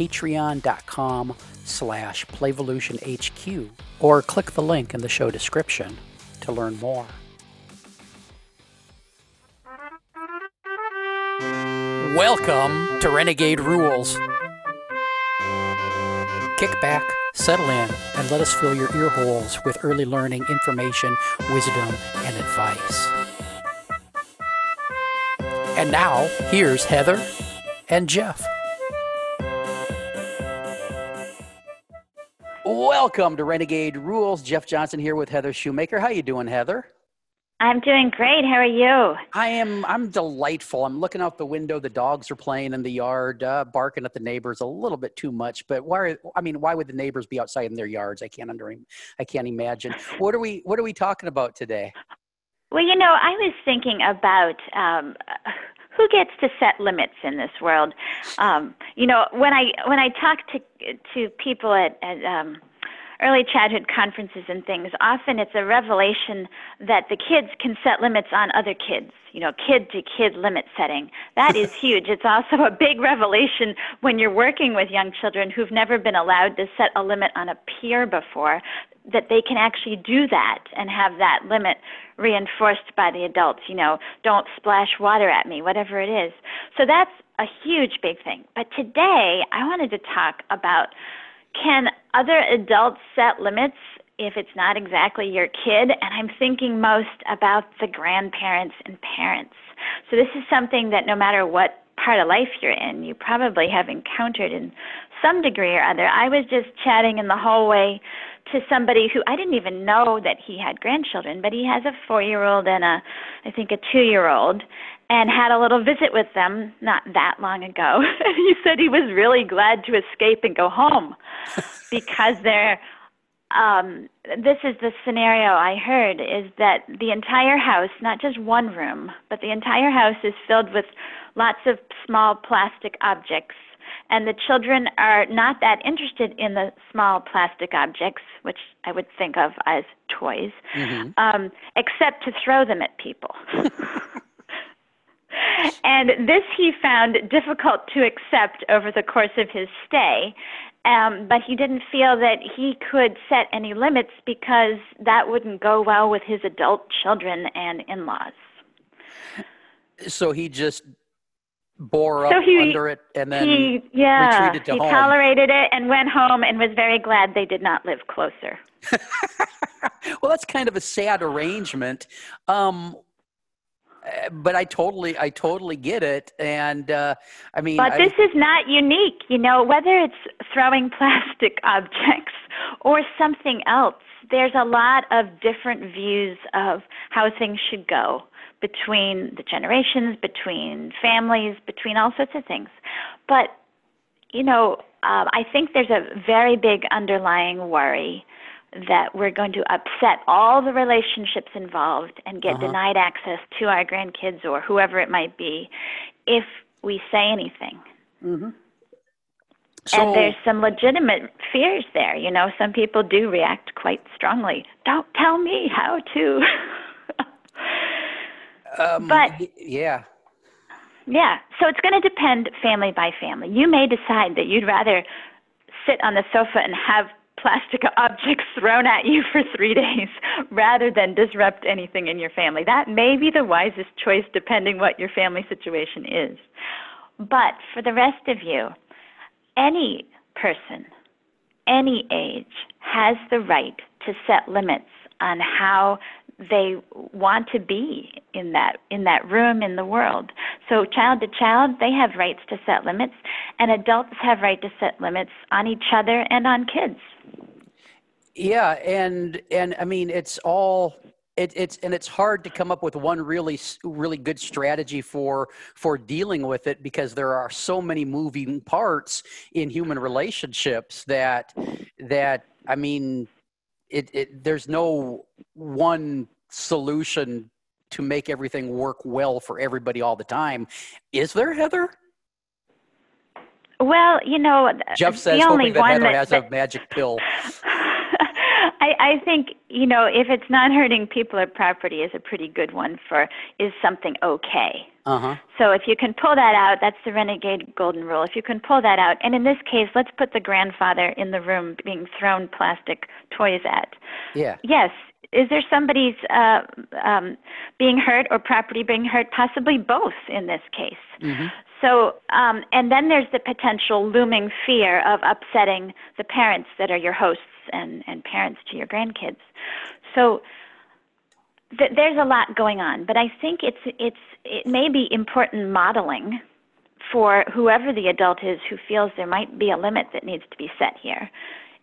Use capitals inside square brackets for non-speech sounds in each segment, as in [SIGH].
patreon.com slash playvolutionhq or click the link in the show description to learn more. Welcome to Renegade Rules. Kick back, settle in, and let us fill your ear holes with early learning, information, wisdom, and advice. And now, here's Heather and Jeff. Welcome to Renegade Rules. Jeff Johnson here with Heather Shoemaker. How you doing, Heather? I'm doing great. How are you? I am. I'm delightful. I'm looking out the window. The dogs are playing in the yard, uh, barking at the neighbors a little bit too much. But why? I mean, why would the neighbors be outside in their yards? I can't under. I can't imagine. What are we? What are we talking about today? Well, you know, I was thinking about um, who gets to set limits in this world. Um, you know, when I when I talk to to people at, at um, early childhood conferences and things, often it's a revelation that the kids can set limits on other kids, you know, kid to kid limit setting. That is [LAUGHS] huge. It's also a big revelation when you're working with young children who've never been allowed to set a limit on a peer before, that they can actually do that and have that limit reinforced by the adults, you know, don't splash water at me, whatever it is. So that's a huge big thing. But today I wanted to talk about can other adults set limits if it's not exactly your kid? And I'm thinking most about the grandparents and parents. So this is something that no matter what part of life you're in, you probably have encountered in some degree or other. I was just chatting in the hallway to somebody who I didn't even know that he had grandchildren, but he has a four year old and a, I think, a two year old and had a little visit with them not that long ago. [LAUGHS] he said he was really glad to escape and go home [LAUGHS] because they're um this is the scenario I heard is that the entire house, not just one room, but the entire house is filled with lots of small plastic objects and the children are not that interested in the small plastic objects, which I would think of as toys, mm-hmm. um, except to throw them at people. [LAUGHS] and this he found difficult to accept over the course of his stay. Um, but he didn't feel that he could set any limits because that wouldn't go well with his adult children and in laws. So he just bore up so he, under it and then he, yeah, retreated to he home. tolerated it and went home and was very glad they did not live closer. [LAUGHS] well, that's kind of a sad arrangement. Um, but I totally, I totally get it, and uh, I mean. But this I, is not unique, you know. Whether it's throwing [LAUGHS] plastic objects or something else, there's a lot of different views of how things should go between the generations, between families, between all sorts of things. But you know, uh, I think there's a very big underlying worry that we're going to upset all the relationships involved and get uh-huh. denied access to our grandkids or whoever it might be if we say anything. Mm-hmm. So, and there's some legitimate fears there. You know, some people do react quite strongly. Don't tell me how to. [LAUGHS] um, but yeah. Yeah. So it's going to depend family by family. You may decide that you'd rather sit on the sofa and have plastic [LAUGHS] objects thrown at you for three [LAUGHS] days rather than disrupt anything in your family. That may be the wisest choice depending what your family situation is. But for the rest of you, any person, any age, has the right to set limits on how they want to be in that in that room in the world. So child to child, they have rights to set limits, and adults have right to set limits on each other and on kids. Yeah, and and I mean it's all it, it's and it's hard to come up with one really really good strategy for for dealing with it because there are so many moving parts in human relationships that that I mean it, it there's no one solution to make everything work well for everybody all the time. Is there, Heather? Well, you know, Jeff says hoping that Heather that, has that, a magic pill. [LAUGHS] I, I think you know if it's not hurting people or property is a pretty good one for is something okay. Uh-huh. So if you can pull that out, that's the renegade golden rule. If you can pull that out, and in this case, let's put the grandfather in the room being thrown plastic toys at. Yeah. Yes. Is there somebody's uh, um, being hurt or property being hurt? Possibly both in this case. Mm-hmm. So, um, and then there's the potential looming fear of upsetting the parents that are your hosts and, and parents to your grandkids. So th- there's a lot going on, but I think it's it's it may be important modeling for whoever the adult is who feels there might be a limit that needs to be set here,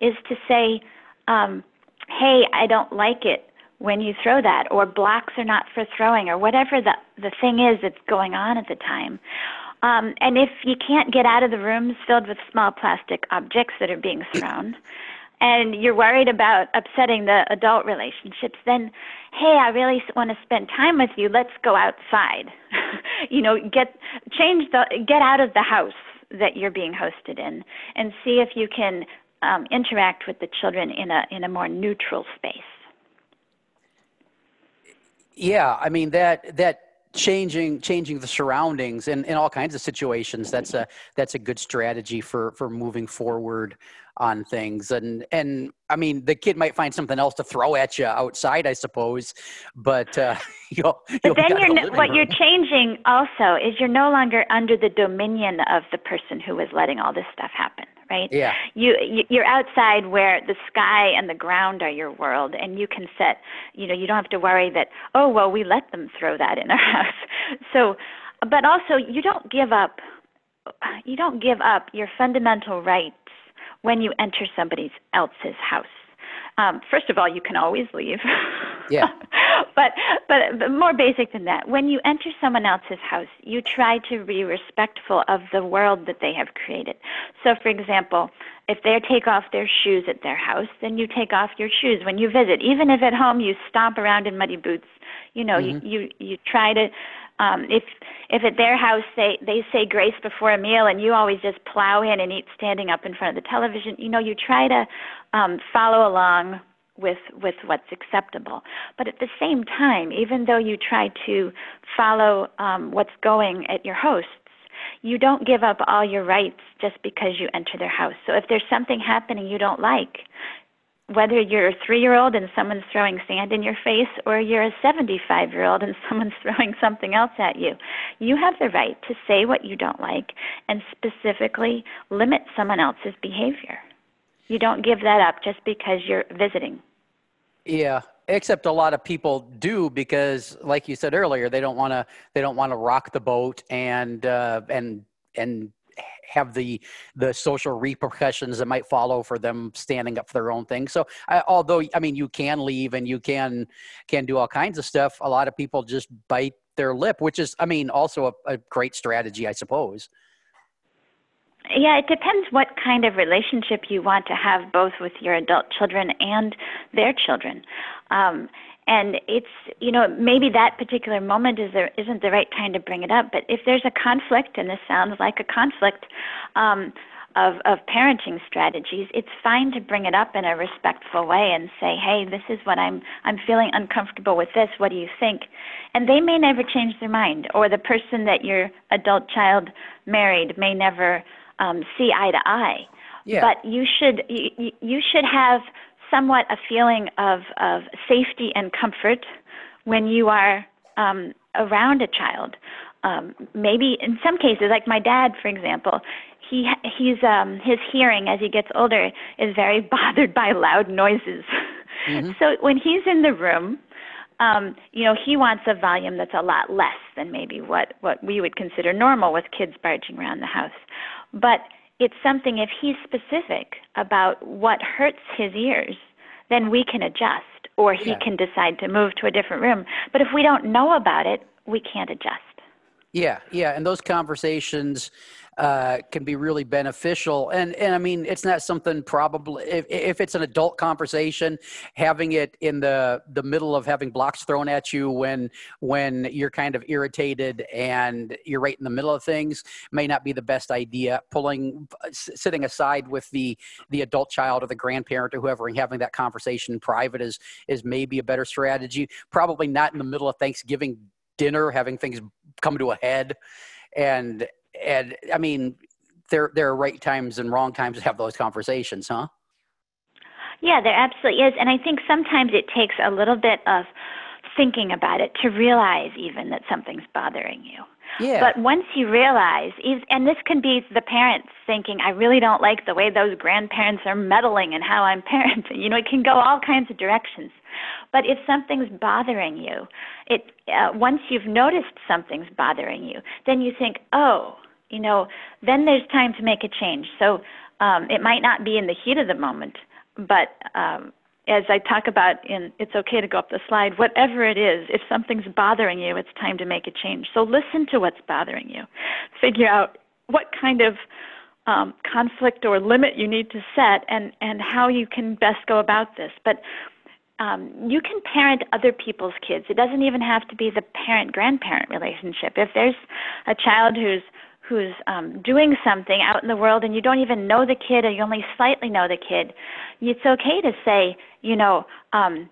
is to say, um, "Hey, I don't like it." when you throw that or blocks are not for throwing or whatever the the thing is that's going on at the time um, and if you can't get out of the rooms filled with small plastic objects that are being thrown and you're worried about upsetting the adult relationships, then hey, I really want to spend time with you. Let's go outside. [LAUGHS] you know, get change the get out of the house that you're being hosted in and see if you can um, interact with the children in a in a more neutral space. Yeah, I mean that that changing changing the surroundings in, in all kinds of situations. That's a that's a good strategy for for moving forward on things. And and i mean the kid might find something else to throw at you outside i suppose but uh [LAUGHS] you'll, but then you're what room. you're changing also is you're no longer under the dominion of the person who was letting all this stuff happen right? Yeah. You, you you're outside where the sky and the ground are your world, and you can set. You know, you don't have to worry that oh well we let them throw that in our [LAUGHS] house. So, but also you don't give up. You don't give up your fundamental rights when you enter somebody else's house. Um, first of all, you can always leave. Yeah. [LAUGHS] but, but but more basic than that, when you enter someone else's house, you try to be respectful of the world that they have created. So, for example, if they take off their shoes at their house, then you take off your shoes when you visit. Even if at home you stomp around in muddy boots, you know, mm-hmm. you, you you try to um, if if at their house they they say grace before a meal and you always just plow in and eat standing up in front of the television, you know, you try to um, follow along with with what's acceptable. But at the same time, even though you try to follow um, what's going at your hosts, you don't give up all your rights just because you enter their house. So if there's something happening you don't like, whether you're a three year old and someone's throwing sand in your face or you're a 75 year old and [LAUGHS] someone's throwing something else at you, you have the right to say what you don't like and specifically limit someone else's behavior. You don't give that up just because you're visiting. Yeah, except a lot of people do because, like you said earlier, they don't want to. They don't want to rock the boat and uh, and and have the the social repercussions that might follow for them standing up for their own thing. So, I, although I mean, you can leave and you can can do all kinds of stuff. A lot of people just bite their lip, which is, I mean, also a, a great strategy, I suppose. Yeah, it depends what kind of relationship you want to have both with your adult children and their children. Um, and it's you know maybe that particular moment is there isn't the right time to bring it up but if there's a conflict and this sounds like a conflict um of of parenting strategies it's fine to bring it up in a respectful way and say hey this is what i'm i'm feeling uncomfortable with this what do you think and they may never change their mind or the person that your adult child married may never um, see eye to eye. Yeah. But you should you, you should have somewhat a feeling of of safety and comfort when you are um, around a child. Um, maybe in some cases, like my dad, for example, he he's um, his hearing as he gets older is very [LAUGHS] bothered by loud noises. Mm-hmm. so when he's in the room, um, you know, he wants a volume that's a lot less than maybe what what we would consider normal with kids barging around the house. But it's something, if he's specific about what hurts his ears, then we can adjust or he Yeah. can decide to move to a different room. But if we don't know about it, we can't adjust. Yeah, yeah, and those conversations uh, can be really beneficial. And and I mean, it's not something probably if, if it's an adult conversation, having it in the the middle of having blocks thrown at you when when you're kind of irritated and you're right in the middle of things may not be the best idea. Pulling, sitting aside with the the adult child or the grandparent or whoever and having that conversation in private is is maybe a better strategy. Probably not in the middle of Thanksgiving dinner, having things come to a head and and i mean there there are right times and wrong times to have those conversations huh Yeah, there absolutely is. And I think sometimes it takes a little bit of thinking about it to realize even that something's bothering you. yeah But once you realize, and this can be the parents thinking, I really don't like the way those grandparents are meddling in how I'm [LAUGHS] parenting. You know, it can go all kinds of directions. But if something's bothering you, it uh, once you've noticed something's bothering you, then you think, oh, you know, then there's time to make a change. So um, it might not be in the heat of the moment, but um, as I talk about in It's Okay to Go Up the Slide, whatever it is, if something's bothering you, it's time to make a change. So listen to what's bothering you. Figure out what kind of um, conflict or limit you need to set and, and how you can best go about this. But um, you can parent other people's kids. It doesn't even have to be the parent grandparent relationship. If there's a child who's who's um, doing something out in the world and you don't even know the kid or you only slightly know the kid, it's okay to say, you know, um,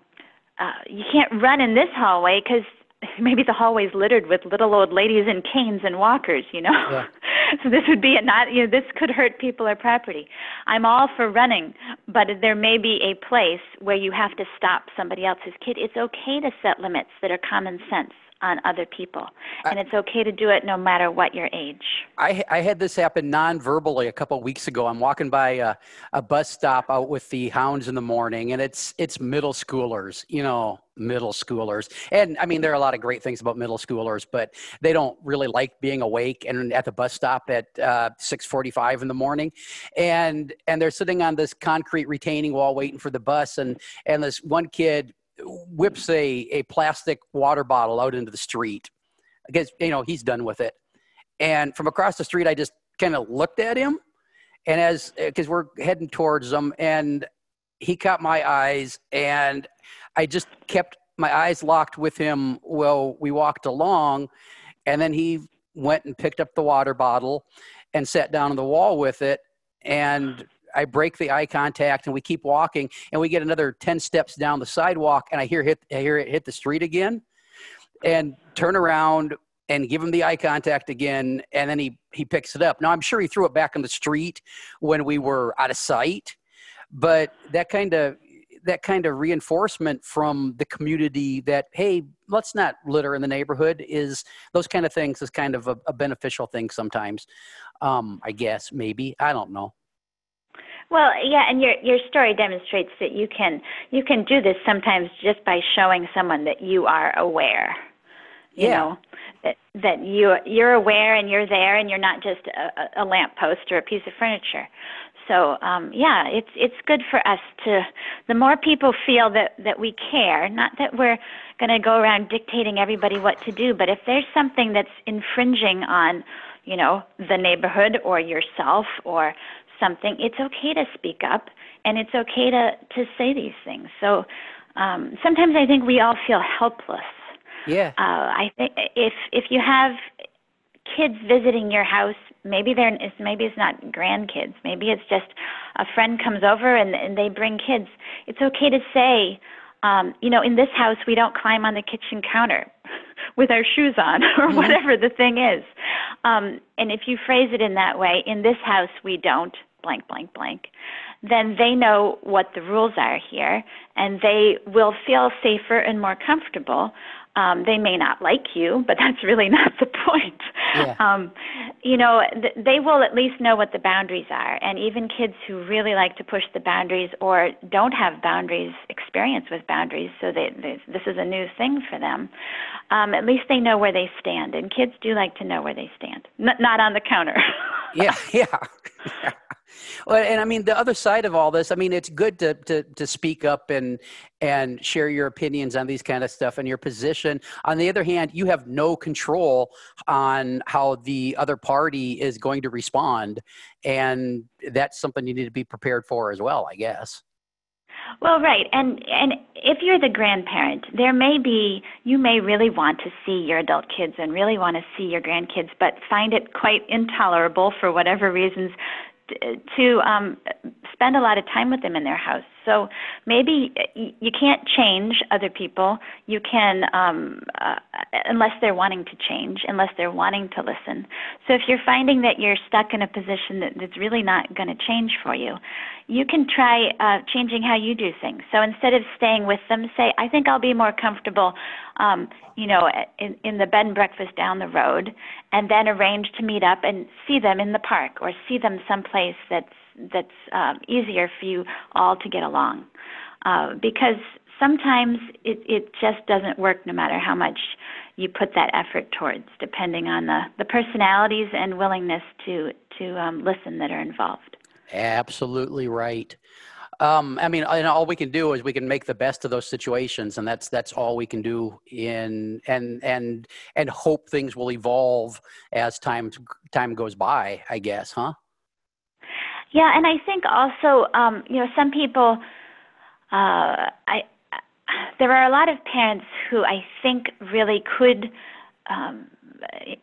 uh, you can't run in this hallway because [LAUGHS] maybe the hallway's littered with little old ladies in canes and walkers, you know. Yeah. [LAUGHS] so this would be a not, you know, this could hurt people or property. I'm all for running, but there may be a place where you have to stop somebody else's kid. It's okay to set limits that are common sense on other people, and it's okay to do it no matter what your age. I, I had this happen non-verbally a couple of weeks ago. I'm walking by a, a bus stop out with the hounds in the morning, and it's it's middle schoolers, you know, middle schoolers. And I mean, there are a lot of great things about middle schoolers, but they don't really like being awake and at the bus stop at uh, 6:45 in the morning, and and they're sitting on this concrete retaining wall waiting for the bus, and and this one kid whips a a plastic water bottle out into the street. I guess you know he's done with it. And from across the street i just kind of looked at him. And as because we're heading towards him and he caught my eyes and i just kept my eyes locked with him while we walked along. And then he went and picked up the water bottle and sat down on the wall with it. And i break the eye contact and we keep walking and we get another 10 steps down the sidewalk and i hear hit i hear it hit the street again and turn around and give him the eye contact again and then he he picks it up. Now i'm sure he threw it back on the street when we were out of sight but that kind of that kind of reinforcement from the community that hey let's not litter in the neighborhood is those kind of things is kind of a, a beneficial thing sometimes. Um, i guess maybe i don't know Well, yeah, and your your story demonstrates that you can you can do this sometimes just by showing someone that you are aware. You Yeah. know that that you you're aware and you're there and you're not just a, a lamp post or a piece of furniture. So um, yeah, it's it's good for us to. The more people feel that that we care, not that we're going to go around dictating everybody what to do, but if there's something that's infringing on, you know, the neighborhood or yourself or something, it's okay to speak up and it's okay to to say these things. So um, sometimes I think we all feel helpless. yeah Uh, I think if if you have kids visiting your house, maybe they're it's, maybe it's not grandkids, maybe it's just a friend comes over and and they bring kids. It's okay to say, um, you know, in this house we don't climb on the kitchen counter [LAUGHS] with our shoes on [LAUGHS] or whatever the thing is. Um, and if you phrase it in that way, in this house we don't blank blank blank, then they know what the rules are here, and they will feel safer and more comfortable. Um, they may not like you, but that's really [LAUGHS] not the point. Yeah. Um, you know, th- they will at least know what the boundaries are, and even kids who really like to push the boundaries or don't have boundaries, experience with boundaries, so they, they, this is a new thing for them. Um, at least they know where they stand, and kids do like to know where they stand, N- not on the counter. yeah, [LAUGHS] yeah. [LAUGHS] yeah. Well, and I mean the other side of all this. I mean, it's good to to to speak up and and share your opinions on these kind of stuff and your position. On the other hand, you have no control on how the other party is going to respond, and that's something you need to be prepared for as well, I guess. Well, right. And and if you're the grandparent, there may be you may really want to see your adult kids and really want to see your grandkids, but find it quite intolerable for whatever reasons to um spend a lot of time with them in their house. So maybe you can't change other people. You can, um, uh, unless they're wanting to change, unless they're wanting to listen. So if you're finding that you're stuck in a position that, that's really not going to change for you, you can try uh, changing how you do things. So instead of staying with them, say, I think I'll be more comfortable, um, you know, in, in the bed and breakfast down the road, and then arrange to meet up and see them in the park or see them someplace that's that's um, easier for you all to get along. Uh, because sometimes it, it just doesn't work no matter how much you put that effort towards, depending on the, the personalities and willingness to, to um, listen that are involved. Absolutely right. Um, I mean, and all we can do is we can make the best of those situations, and that's that's all we can do in and and and hope things will evolve as time time goes by. I guess, huh? Yeah, and I think also, um, you know, some people, uh, I, there are a lot of parents who I think really could um,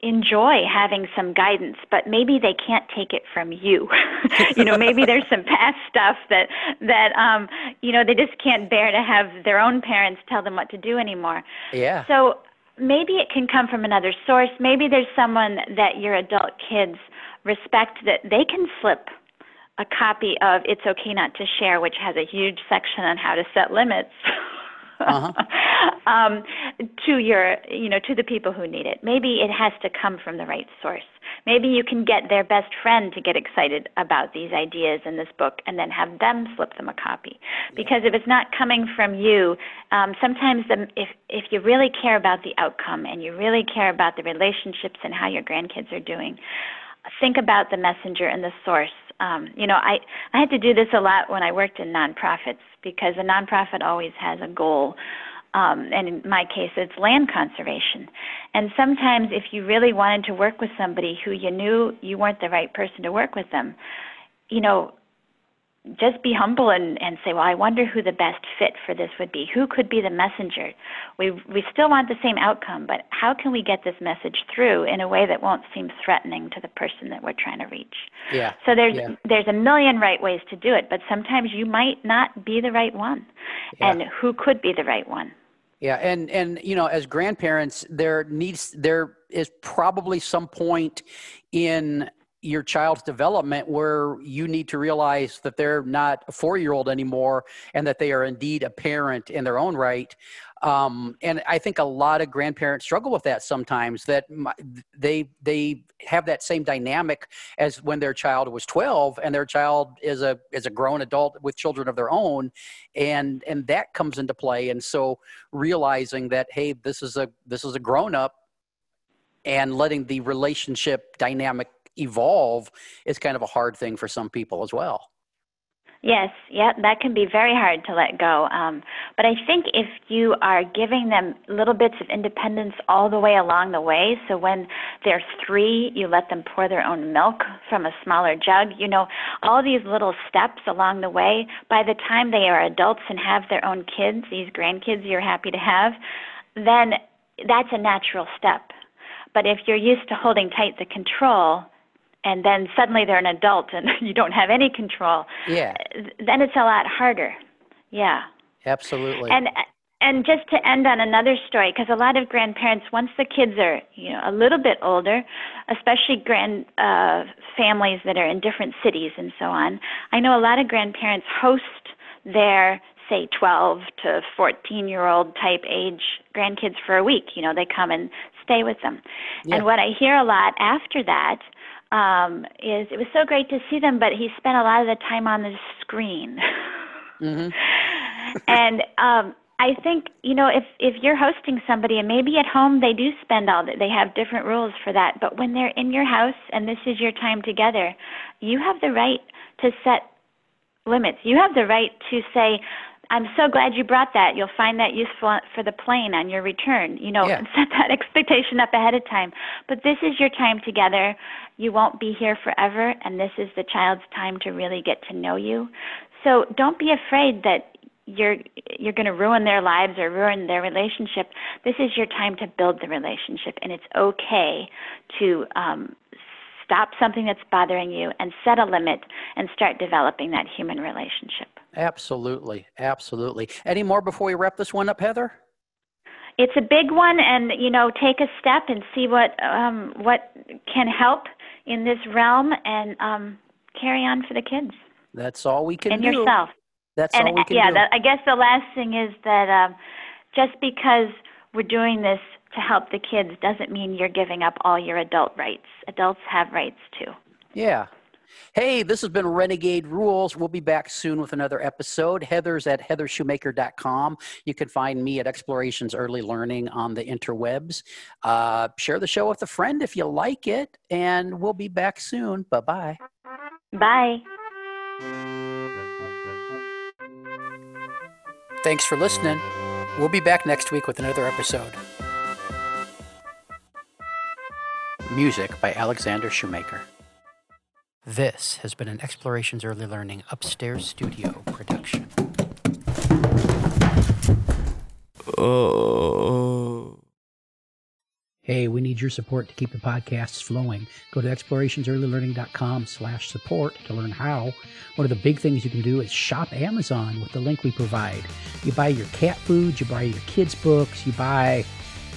enjoy having some guidance, but maybe they can't take it from you. [LAUGHS] you know, maybe there's some past stuff that that um, you know they just can't bear to have their own parents tell them what to do anymore. Yeah. So maybe it can come from another source. Maybe there's someone that your adult kids respect that they can slip a copy of It's Okay Not to Share, which has a huge section on how to set limits. uh-huh. [LAUGHS] um, to your, you know, to the people who need it. Maybe it has to come from the right source. Maybe you can get their best friend to get excited about these ideas in this book, and then have them slip them a copy. Because if it's not coming from you, um, sometimes the, if if you really care about the outcome and you really care about the relationships and how your grandkids are doing, think about the messenger and the source um, you know, I I had to do this a lot when I worked in nonprofits because a nonprofit always has a goal. Um, and in my case, it's land conservation. And sometimes, if you really wanted to work with somebody who you knew you weren't the right person to work with them, you know, just be humble and, and say, well, I wonder who the best fit for this would be. Who could be the messenger? We we still want the same outcome, but how can we get this message through in a way that won't seem threatening to the person that we're trying to reach? Yeah. So there's yeah. there's a million right ways to do it, but sometimes you might not be the right one. Yeah. And who could be the right one? Yeah, and and you know, as grandparents, there needs there is probably some point in your child's development where you need to realize that they're not a four year old anymore and that they are indeed a parent in their own right. Um, and I think a lot of grandparents struggle with that sometimes that they they have that same dynamic as when their child was 12 and their child is a is a grown adult with children of their own and and that comes into play and so realizing that hey this is a this is a grown up and letting the relationship dynamic evolve is kind of a hard thing for some people as well. Yes, yeah, that can be very hard to let go. Um, but I think if you are giving them little bits of independence all the way along the way, so when they're three, you let them pour their own milk from a smaller jug, you know, all these little steps along the way, by the time they are adults and have their own kids, these grandkids you're happy to have, then that's a natural step. But if you're used to holding tight the control, and then suddenly they're an adult and [LAUGHS] you don't have any control yeah. then it's a lot harder. Yeah. Absolutely. And and just to end on another story because a lot of grandparents once the kids are you know a little bit older especially grand uh families that are in different cities and so on i know a lot of grandparents host their say 12 to 14 year old type age grandkids for a week. You know they come and stay with them. Yeah. and what i hear a lot after that um, is it was so great to see them, but he spent a lot of the time on the screen. mm-hmm. [LAUGHS] and um, I think you know if if you're hosting somebody and maybe at home they do spend all that they have different rules for that, but when they're in your house and this is your time together, you have the right to set limits. You have the right to say, I'm so glad you brought that. You'll find that useful for the plane on your return. You know, Yeah. [LAUGHS] set that expectation up ahead of time. But this is your time together. You won't be here forever, and this is the child's time to really get to know you. So don't be afraid that you're you're going to ruin their lives or ruin their relationship. This is your time to build the relationship, and it's okay to um, stop something that's bothering you and set a limit and start developing that human relationship. Absolutely. Absolutely. Any more before we wrap this one up, Heather? It's a big one, and you know, take a step and see what um, what can help in this realm, and um, carry on for the kids That's all we can and do. And yourself. That's and all we can yeah, do. that, I guess the last thing is that um, just because we're doing this to help the kids doesn't mean you're giving up all your adult rights. Adults have rights too. Yeah. Hey, this has been Renegade Rules. We'll be back soon with another episode. Heather's at heathershoemaker.com. You can find me at Explorations Early Learning on the interwebs. Uh, share the show with a friend if you like it, and we'll be back soon. Bye bye. Bye. Thanks for listening. We'll be back next week with another episode. Music by Alexander Shoemaker. This has been an Explorations Early Learning Upstairs Studio production. Oh. Hey, we need your support to keep the podcasts flowing. Go to explorationsearlylearning.com slash support to learn how. One of the big things you can do is shop Amazon with the link we provide. You buy your cat food, you buy your kids' books, you buy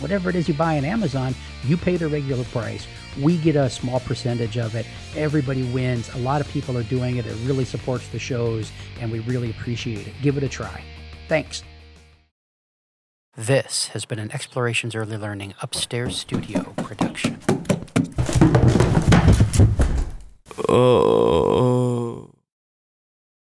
whatever it is you buy on Amazon, you pay the regular price. We get a small percentage of it. Everybody wins. A lot of people are doing it. It really supports the shows, and we really appreciate it. Give it a try. Thanks. This has been an Explorations Early Learning Upstairs Studio production. Oh.